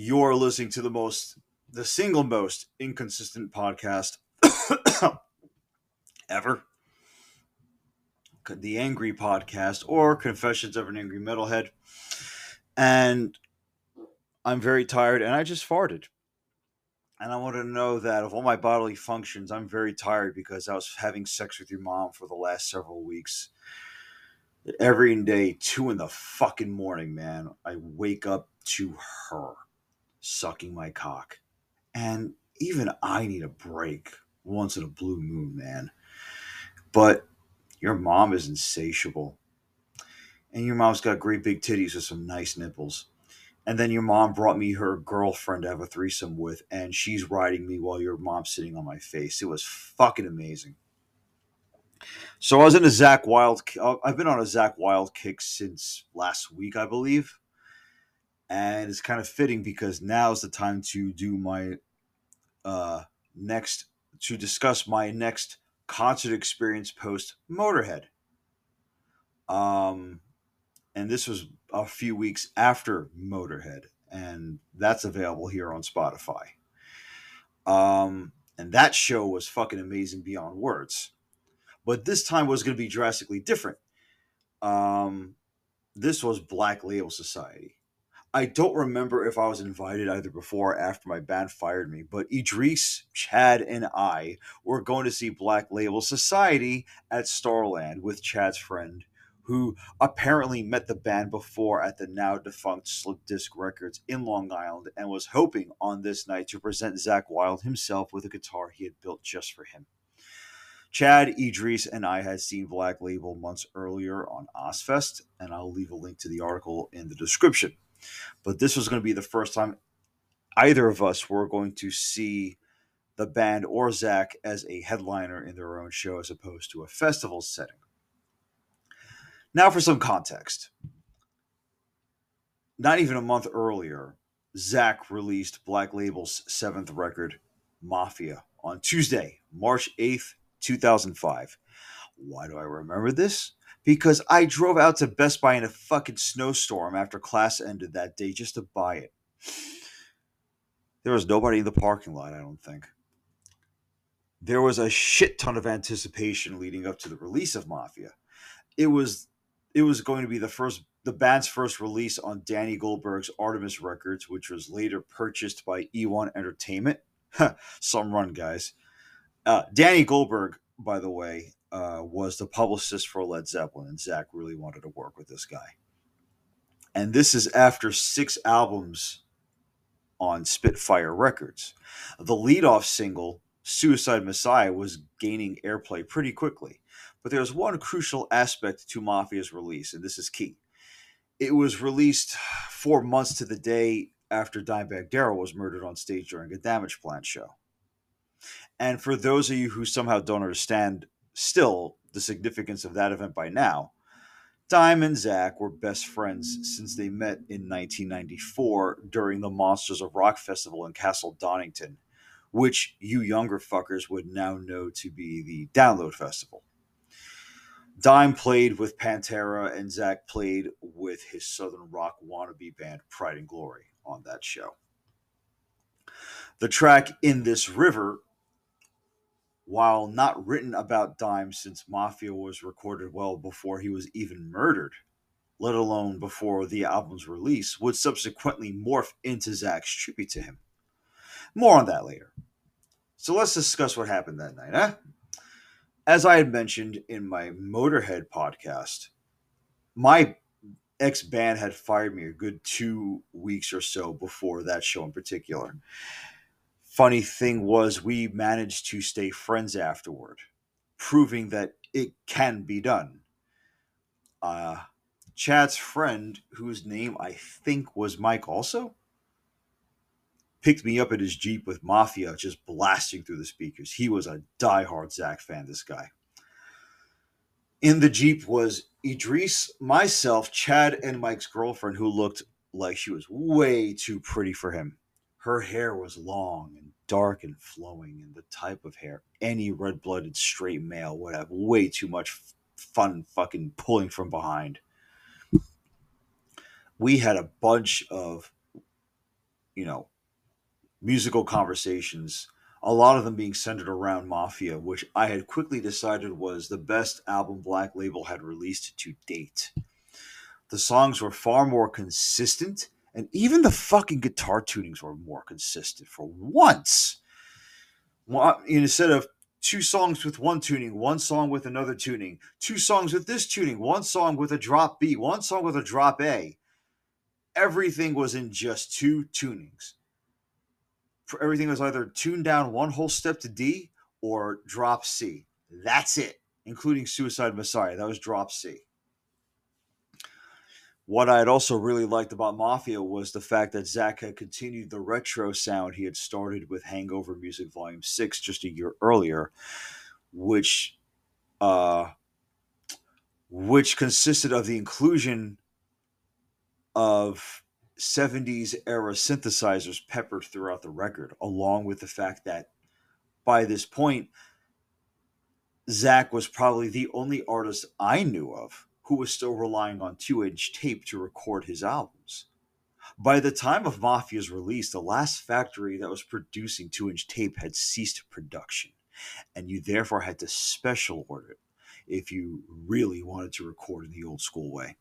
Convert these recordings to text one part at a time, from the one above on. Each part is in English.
You're listening to the most, the single most inconsistent podcast ever. The Angry Podcast or Confessions of an Angry Metalhead. And I'm very tired and I just farted. And I want to know that of all my bodily functions, I'm very tired because I was having sex with your mom for the last several weeks. Every day, two in the fucking morning, man, I wake up to her sucking my cock. And even I need a break once in a blue moon, man. But your mom is insatiable. And your mom's got great big titties with some nice nipples. And then your mom brought me her girlfriend to have a threesome with, and she's riding me while your mom's sitting on my face. It was fucking amazing. So I was in a Zakk Wylde. Uh, I've been on a Zakk Wylde kick since last week, I believe, and it's kind of fitting because now is the time to do my uh, next to discuss my next concert experience post Motorhead. Um, and this was a few weeks after Motorhead, and that's available here on Spotify. Um, and that show was fucking amazing beyond words. But this time was going to be drastically different. Um, this was Black Label Society. I don't remember if I was invited either before or after my band fired me, but Idris, Chad, and I were going to see Black Label Society at Starland with Chad's friend who apparently met the band before at the now defunct Slip Disc Records in Long Island and was hoping on this night to present Zakk Wylde himself with a guitar he had built just for him. Chad, Idris, and I had seen Black Label months earlier on Ozzfest, and I'll leave a link to the article in the description. But this was going to be the first time either of us were going to see the band or Zakk as a headliner in their own show as opposed to a festival setting. Now, for some context. Not even a month earlier, Zakk released Black Label's seventh record, Mafia, on Tuesday, March 8th, 2005. Why do I remember this? Because I drove out to Best Buy in a fucking snowstorm after class ended that day just to buy it. There was nobody in the parking lot, I don't think. There was a shit ton of anticipation leading up to the release of Mafia. It was it was going to be the first the band's first release on Danny Goldberg's Artemis Records, which was later purchased by E1 Entertainment. Some run, guys. Uh, Danny Goldberg, by the way, uh, was the publicist for Led Zeppelin, and Zakk really wanted to work with this guy. And this is after six albums on Spitfire Records. The lead-off single, Suicide Messiah, was gaining airplay pretty quickly. But there's one crucial aspect to Mafia's release, and this is key. It was released four months to the day after Dimebag Darrell was murdered on stage during a Damageplan show. And for those of you who somehow don't understand still the significance of that event by now, Dime and Zakk were best friends since they met in 1994 during the Monsters of Rock Festival in Castle Donington, which you younger fuckers would now know to be the Download Festival. Dime played with Pantera, and Zakk played with his Southern rock wannabe band Pride and Glory on that show. The track In This River, while not written about Dime since Mafia was recorded well before he was even murdered, let alone before the album's release, would subsequently morph into Zakk's tribute to him. More on that later. So let's discuss what happened that night, huh? as I had mentioned in my Motorhead podcast, my ex band had fired me a good two weeks or so before that show in particular. Funny thing was, we managed to stay friends afterward, proving that it can be done. Uh, Chad's friend, whose name I think was Mike, also picked me up at his Jeep with Mafia just blasting through the speakers. He was a diehard Zakk fan, this guy. In the Jeep was Idris, myself, Chad, and Mike's girlfriend, who looked like she was way too pretty for him. Her hair was long and dark and flowing, and the type of hair any red blooded straight male would have way too much fun fucking pulling from behind. We had a bunch of you know, musical conversations, a lot of them being centered around Mafia, which I had quickly decided was the best album Black Label had released to date. The songs were far more consistent, and even the fucking guitar tunings were more consistent for once. Instead of two songs with one tuning, one song with another tuning, two songs with this tuning, one song with a drop B, one song with a drop A. Everything was in just two tunings. For Everything was either tuned down one whole step to D or drop C. That's it, including Suicide Messiah. That was drop C. What I had also really liked about Mafia was the fact that Zakk had continued the retro sound he had started with Hangover Music Volume 6 just a year earlier, which uh, which consisted of the inclusion of 70s era synthesizers peppered throughout the record, along with the fact that by this point, Zakk was probably the only artist I knew of who was still relying on two inch tape to record his albums. By the time of Mafia's release, the last factory that was producing two inch tape had ceased production, and you therefore had to special order it if you really wanted to record in the old school way.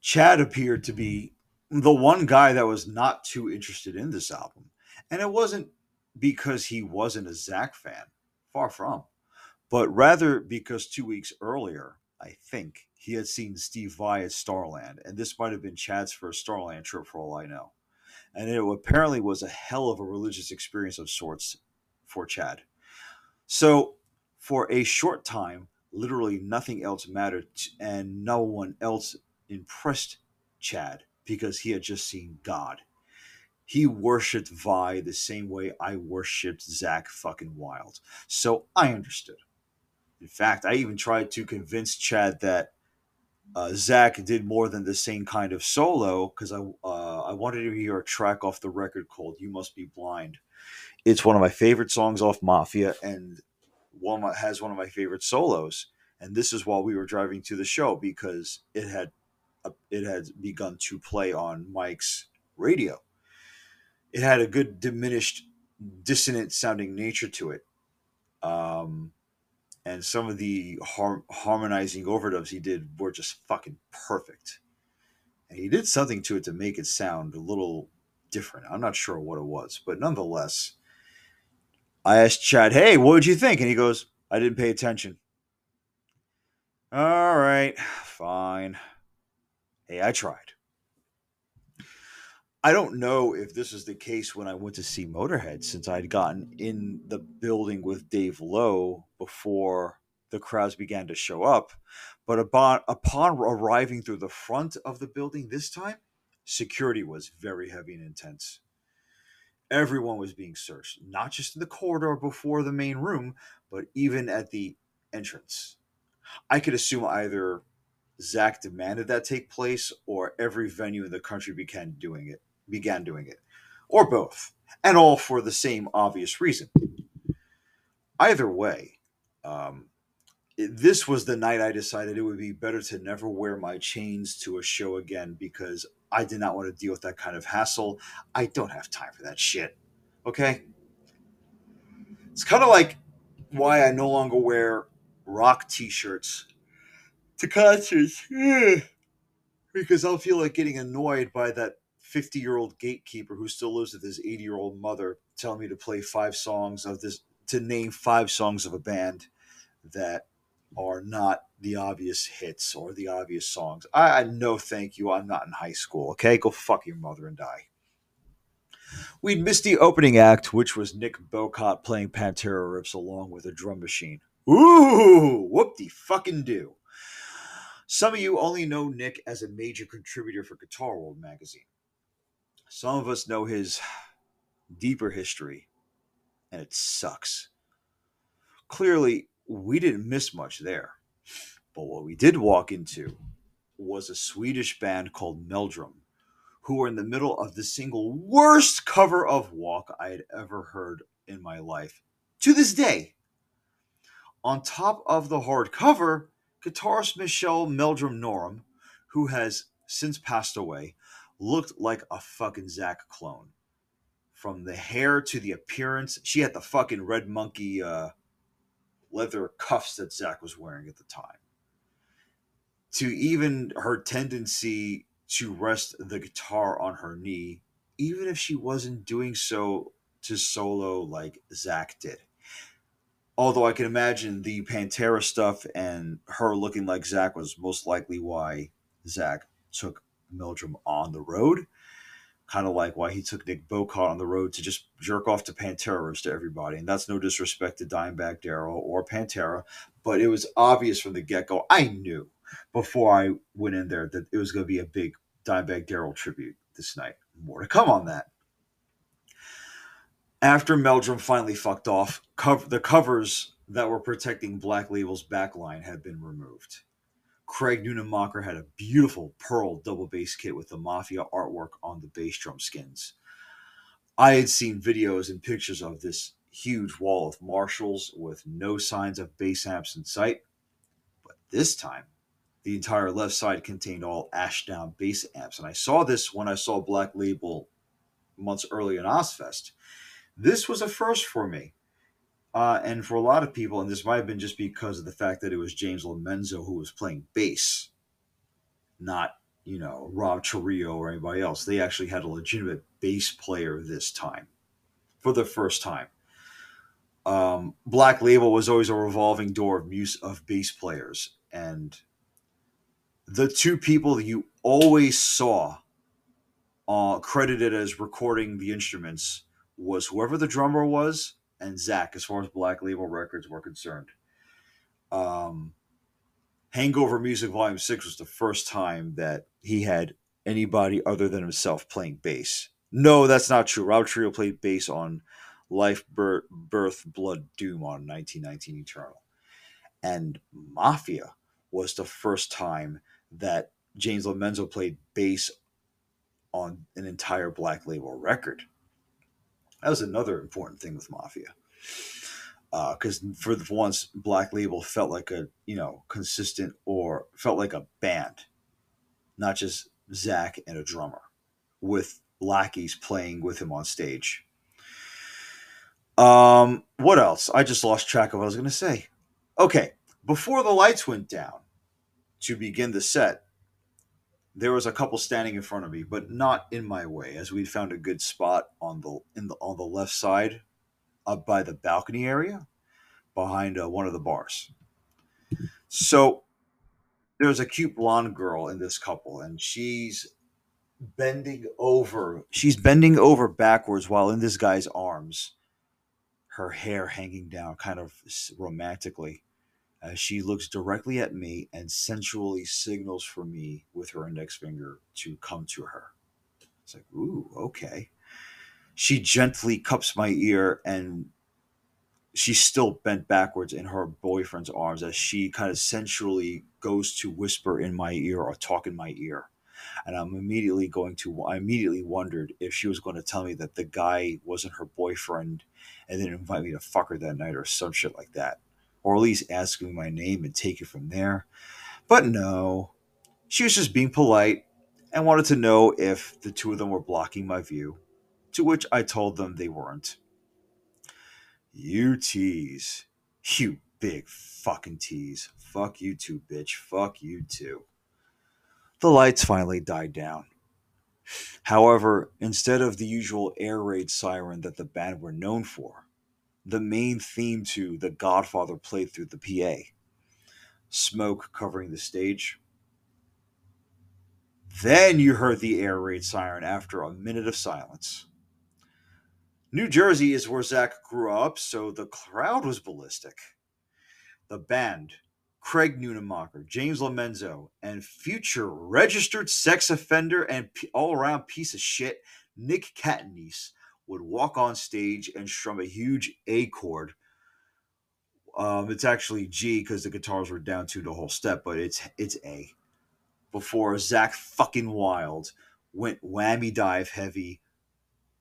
Chad appeared to be the one guy that was not too interested in this album. And it wasn't because he wasn't a Zakk fan, far from but rather because two weeks earlier, I think, he had seen Steve Vai at Starland, and this might have been Chad's first Starland trip for all I know. And it apparently was a hell of a religious experience of sorts for Chad. So, for a short time, literally nothing else mattered, and no one else impressed Chad because he had just seen God. He worshipped Vai the same way I worshipped Zakk fucking Wylde. So I understood. In fact, I even tried to convince Chad that uh, Zakk did more than the same kind of solo because I uh, I wanted to hear a track off the record called "You Must Be Blind." It's one of my favorite songs off Mafia, and one has one of my favorite solos. And this is while we were driving to the show because it had uh, it had begun to play on Mike's radio. It had a good diminished, dissonant sounding nature to it. Um, and some of the har- harmonizing overdubs he did were just fucking perfect. And he did something to it to make it sound a little different. I'm not sure what it was, but nonetheless, I asked Chad, "Hey, what did you think?" And he goes, "I didn't pay attention." All right, fine. Hey, I tried. I don't know if this is the case when I went to see Motorhead, since I'd gotten in the building with Dave Lowe before the crowds began to show up. But upon, upon arriving through the front of the building this time, security was very heavy and intense. Everyone was being searched, not just in the corridor before the main room, but even at the entrance. I could assume either Zakk demanded that take place or every venue in the country began doing it began doing it, or both, and all for the same obvious reason. Either way, um, this was the night I decided it would be better to never wear my chains to a show again because I did not want to deal with that kind of hassle. I don't have time for that shit. Okay? It's kind of like why I no longer wear rock t shirts to concerts. because I'll feel like getting annoyed by that 50 year old gatekeeper who still lives with his 80 year old mother telling me to play five songs of this, to name five songs of a band that are not the obvious hits or the obvious songs. I, I no thank you. I'm not in high school. Okay, go fuck your mother and die. We'd missed the opening act, which was Nick Bowcott playing Pantera riffs along with a drum machine. Ooh, whoop de fucking do. Some of you only know Nick as a major contributor for Guitar World magazine. Some of us know his deeper history, and it sucks. Clearly, we didn't miss much there. But what we did walk into was a Swedish band called Meldrum, who were in the middle of the single worst cover of Walk I had ever heard in my life. To this day, on top of the hard cover, guitarist Michelle Meldrum Norum, who has since passed away, looked like a fucking Zakk clone. From the hair to the appearance, she had the fucking red monkey uh, leather cuffs that Zakk was wearing at the time. To even her tendency to rest the guitar on her knee, even if she wasn't doing so to solo like Zakk did. Although I can imagine the Pantera stuff and her looking like Zakk was most likely why Zakk took Meldrum on the road. Kind of like why he took Nick Bowcott on the road to just jerk off to Panteras to everybody. And that's no disrespect to Dimebag Darrell or Pantera, but it was obvious from the get go. I knew before I went in there that it was going to be a big Dimebag Darrell tribute this night. More to come on that. After Meldrum finally fucked off, the covers that were protecting Black Label's backline had been removed. Craig Nunemacher had a beautiful pearl double bass kit with the Mafia artwork on the bass drum skins. I had seen videos and pictures of this huge wall of Marshalls with no signs of bass amps in sight, but this time the entire left side contained all Ashdown bass amps. And I saw this when I saw Black Label months earlier in Ozzfest. This was a first for me. Uh, and for a lot of people, and this might have been just because of the fact that it was James Lomenzo who was playing bass, not, you know, Rob Trujillo or anybody else. They actually had a legitimate bass player this time for the first time. Um, Black Label was always a revolving door of of bass players, and the two people that you always saw uh, credited as recording the instruments was whoever the drummer was and Zakk, as far as Black Label Records were concerned. Um, Hangover Music Volume 6 was the first time that he had anybody other than himself playing bass. No, that's not true. Rob Trujillo played bass on Life, Birth, Birth Blood, Doom on 1919 Eternal. And Mafia was the first time that James Lomenzo played bass on an entire Black Label record. That was another important thing with Mafia, because uh, for the once Black Label felt like a you know consistent or felt like a band, not just Zakk and a drummer, with lackeys playing with him on stage. Um, what else? I just lost track of what I was going to say. Okay, before the lights went down, to begin the set, there was a couple standing in front of me, but not in my way, as we found a good spot on the in the on the left side, up by the balcony area, behind uh, one of the bars. So there's a cute blonde girl in this couple, and she's bending over. She's bending over backwards while in this guy's arms, her hair hanging down, kind of romantically as she looks directly at me and sensually signals for me with her index finger to come to her. It's like, ooh, okay. She gently cups my ear and she's still bent backwards in her boyfriend's arms as she kind of sensually goes to whisper in my ear or talk in my ear. And I'm immediately going to, I immediately wondered if she was going to tell me that the guy wasn't her boyfriend and then invite me to fuck her that night or some shit like that or at least ask me my name and take it from there. But no, she was just being polite and wanted to know if the two of them were blocking my view, to which I told them they weren't. You tease. You big fucking tease. Fuck you too, bitch. Fuck you too. The lights finally died down. However, instead of the usual air raid siren that the band were known for, the main theme to The Godfather played through the PA. Smoke covering the stage. Then you heard the air raid siren after a minute of silence. New Jersey is where Zakk grew up, so the crowd was ballistic. The band, Craig Nunemacher, James Lomenzo, and future registered sex offender and all around piece of shit, Nick Catanese, would walk on stage and strum a huge A chord. Um, it's actually G because the guitars were down to the whole step, but it's it's A. Before Zakk fucking Wylde went whammy dive heavy,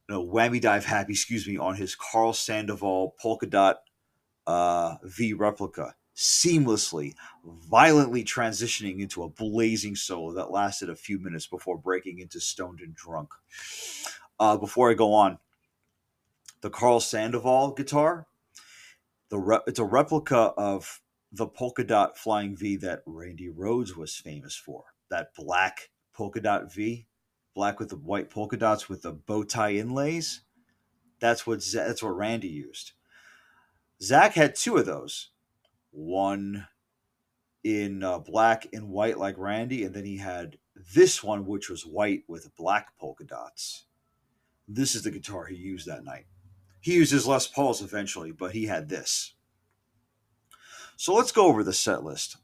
no whammy dive happy, excuse me, on his Karl Sandoval polka dot uh, V replica seamlessly, violently transitioning into a blazing solo that lasted a few minutes before breaking into stoned and drunk. Uh, before I go on, the Karl Sandoval guitar, the re- it's a replica of the polka dot flying V that Randy Rhoads was famous for. That black polka dot V, black with the white polka dots with the bow tie inlays. That's what that's what Randy used. Zakk had two of those one in uh, black and white like Randy, and then he had this one, which was white with black polka dots. This is the guitar he used that night. He uses Les Pauls eventually, but he had this. So let's go over the set list.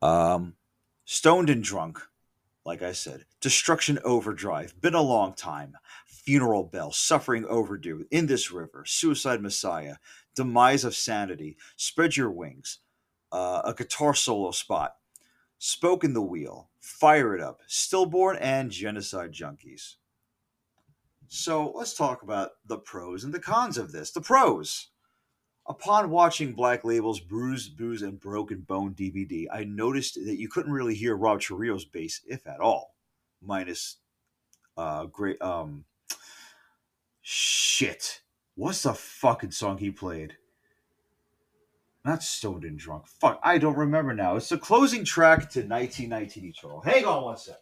Um, Stoned and Drunk, like I said. Destruction Overdrive, Been a Long Time, Funeral Bell, Suffering Overdue, In This River, Suicide Messiah, Demise of Sanity, Spread Your Wings, uh, a guitar solo spot, Spoke in the Wheel, Fire It Up, Stillborn, and Genocide Junkies. So let's talk about the pros and the cons of this. The pros. Upon watching Black Label's Bruised, Booze, and Broken Bone DVD, I noticed that you couldn't really hear Rob Trujillo's bass, if at all, minus uh, great um, shit. What's the fucking song he played? Not stoned and drunk. Fuck, I don't remember now. It's the closing track to 1919 Eternal. Hang on one second,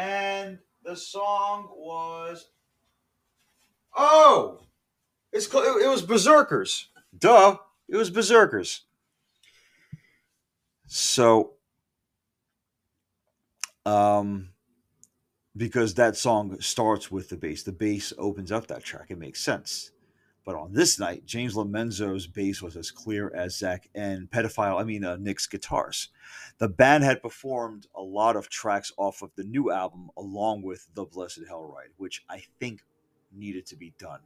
And the song was. Oh! It's it was Berserkers. Duh. It was Berserkers. So um because that song starts with the bass. The bass opens up that track. It makes sense. But on this night, James Lomenzo's bass was as clear as Zakk and Pedophile, I mean, uh, Nick's guitars. The band had performed a lot of tracks off of the new album along with The Blessed Hell Ride, which I think needed to be done.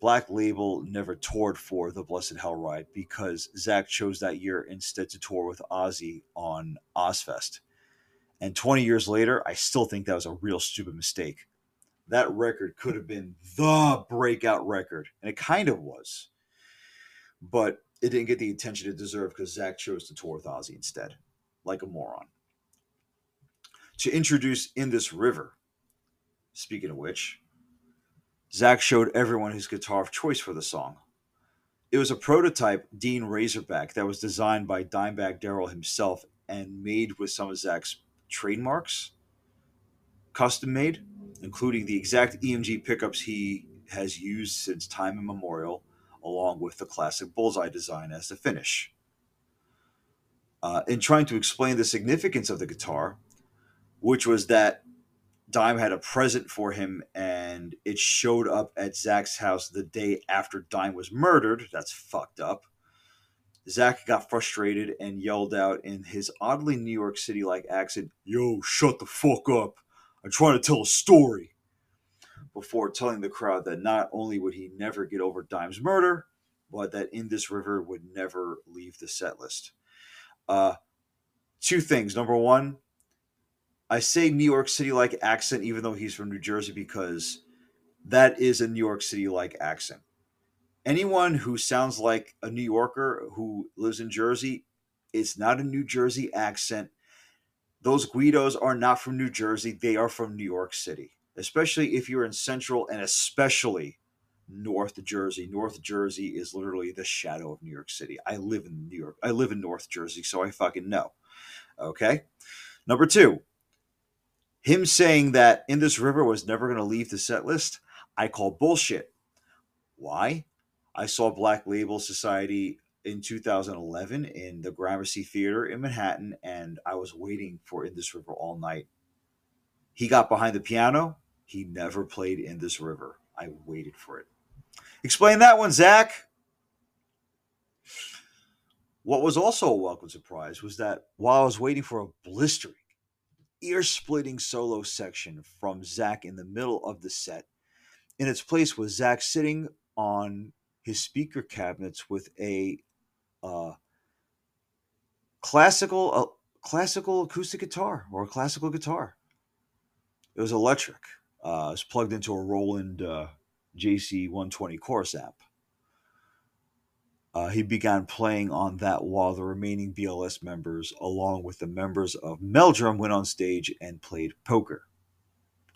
Black Label never toured for The Blessed Hell Ride because Zakk chose that year instead to tour with Ozzy on Ozzfest. And 20 years later, I still think that was a real stupid mistake. That record could have been the breakout record, and it kind of was. But it didn't get the attention it deserved because Zakk chose to tour with Ozzy instead, like a moron. To introduce In This River, speaking of which, Zakk showed everyone his guitar of choice for the song. It was a prototype Dean Razorback that was designed by Dimebag Darrell himself and made with some of Zakk's trademarks, custom made, including the exact EMG pickups he has used since time immemorial, along with the classic bullseye design as the finish. Uh, in trying to explain the significance of the guitar, which was that Dime had a present for him and it showed up at Zakk's house the day after Dime was murdered. That's fucked up. Zakk got frustrated and yelled out in his oddly New York City like accent, Yo, shut the fuck up. I'm trying to tell a story. Before telling the crowd that not only would he never get over Dime's murder, but that In This River would never leave the set list. Uh, two things. Number one, I say New York City like accent, even though he's from New Jersey, because that is a New York City like accent anyone who sounds like a New Yorker who lives in Jersey, it's not a New Jersey accent. Those Guidos are not from New Jersey, they are from New York City, especially if you're in Central and especially North Jersey. North Jersey is literally the shadow of New York City. I live in New York. I live in North Jersey, so I fucking know. Okay? Number 2. Him saying that in this river was never going to leave the set list, I call bullshit. Why? I saw Black Label Society in 2011 in the Gramercy Theater in Manhattan, and I was waiting for In This River all night. He got behind the piano. He never played In This River. I waited for it. Explain that one, Zakk. What was also a welcome surprise was that while I was waiting for a blistering, ear splitting solo section from Zakk in the middle of the set, in its place was Zakk sitting on his speaker cabinets with a uh, classical uh, classical acoustic guitar or a classical guitar. It was electric. Uh, it was plugged into a Roland uh, JC120 chorus amp. Uh, he began playing on that while the remaining BLS members, along with the members of Meldrum, went on stage and played poker.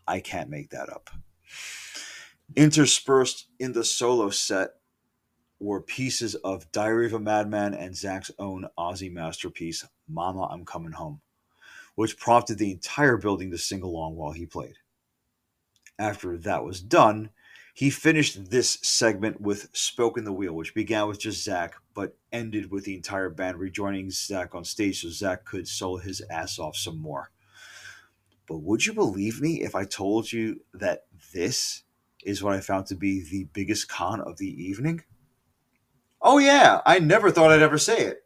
I can't make that up. Interspersed in the solo set were pieces of Diary of a Madman and Zakk's own Ozzy masterpiece, Mama, I'm Coming Home, which prompted the entire building to sing along while he played. After that was done, he finished this segment with Spoke in the Wheel, which began with just Zakk, but ended with the entire band rejoining Zakk on stage so Zakk could solo his ass off some more. But would you believe me if I told you that this is what I found to be the biggest con of the evening? Oh, yeah, I never thought I'd ever say it.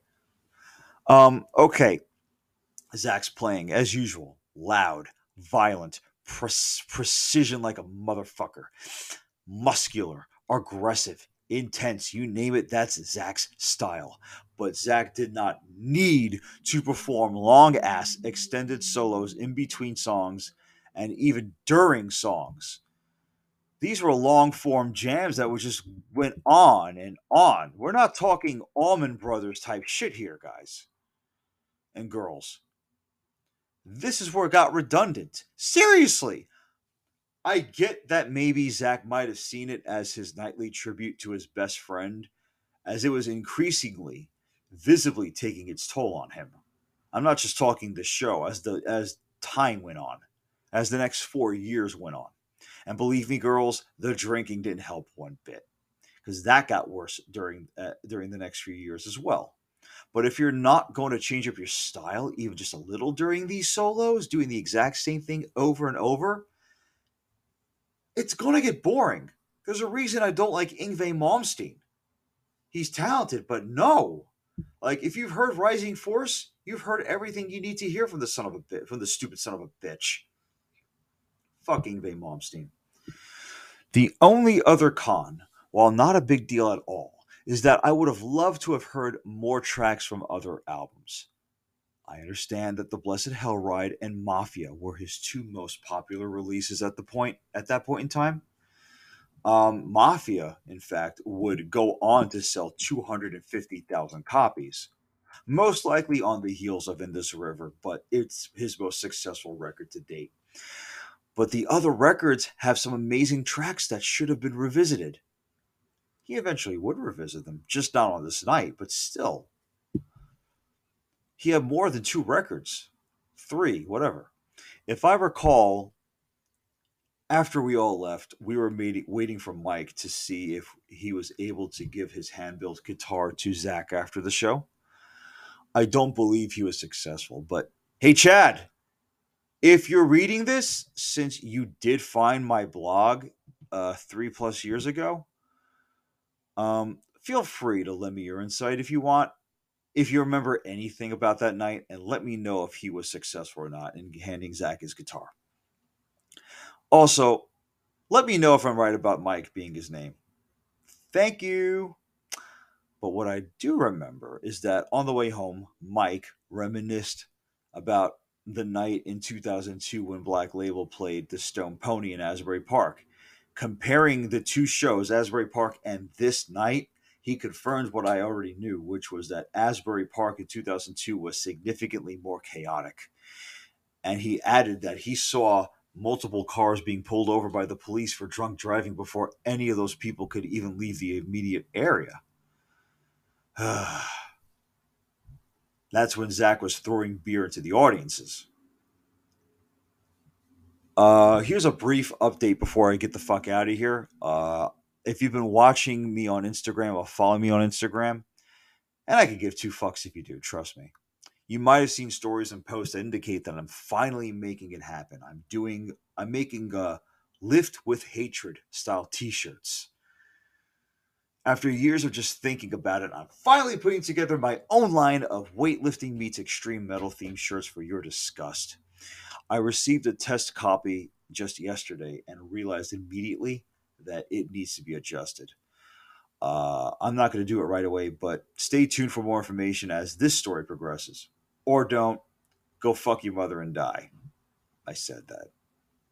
Um, okay. Zakk's playing, as usual, loud, violent, pre- precision like a motherfucker muscular, aggressive, intense, you name it, that's Zakk's style. But Zakk did not need to perform long ass extended solos in between songs and even during songs. These were long form jams that just went on and on. We're not talking Allman Brothers type shit here, guys and girls. This is where it got redundant. Seriously, I get that maybe Zakk might have seen it as his nightly tribute to his best friend, as it was increasingly, visibly taking its toll on him. I'm not just talking the show, as the as time went on, as the next four years went on. And believe me, girls, the drinking didn't help one bit, because that got worse during uh, during the next few years as well. But if you're not going to change up your style even just a little during these solos, doing the exact same thing over and over, it's going to get boring. There's a reason I don't like Yngwie Malmsteen. He's talented, but no. Like if you've heard Rising Force, you've heard everything you need to hear from the son of a bit from the stupid son of a bitch. Fuck Yngwie Malmsteen. The only other con, while not a big deal at all, is that I would have loved to have heard more tracks from other albums. I understand that the Blessed Hell Ride and Mafia were his two most popular releases at the point at that point in time. Um, Mafia, in fact, would go on to sell 250,000 copies, most likely on the heels of In This River, but it's his most successful record to date. But the other records have some amazing tracks that should have been revisited. He eventually would revisit them, just not on this night, but still, he had more than two records, three, whatever. If I recall, after we all left, we were waiting for Mike to see if he was able to give his hand built guitar to Zakk after the show. I don't believe he was successful, but hey, Chad, if you're reading this, since you did find my blog uh, three plus years ago, um, feel free to lend me your insight if you want if you remember anything about that night and let me know if he was successful or not in handing Zakk his guitar. Also, let me know if I'm right about Mike being his name. Thank you. But what I do remember is that on the way home, Mike reminisced about the night in 2002 when Black Label played the Stone Pony in Asbury Park. Comparing the two shows, Asbury Park and this night, he confirmed what I already knew, which was that Asbury Park in 2002 was significantly more chaotic. And he added that he saw multiple cars being pulled over by the police for drunk driving before any of those people could even leave the immediate area. That's when Zakk was throwing beer into the audiences. Uh, here's a brief update before I get the fuck out of here. Uh, if you've been watching me on Instagram or following me on Instagram, and I could give two fucks if you do, trust me. You might have seen stories and posts that indicate that I'm finally making it happen. I'm doing, I'm making a lift with hatred style t shirts. After years of just thinking about it, I'm finally putting together my own line of weightlifting meets extreme metal themed shirts for your disgust. I received a test copy just yesterday and realized immediately that it needs to be adjusted. Uh, I'm not going to do it right away, but stay tuned for more information as this story progresses. Or don't. Go fuck your mother and die. I said that.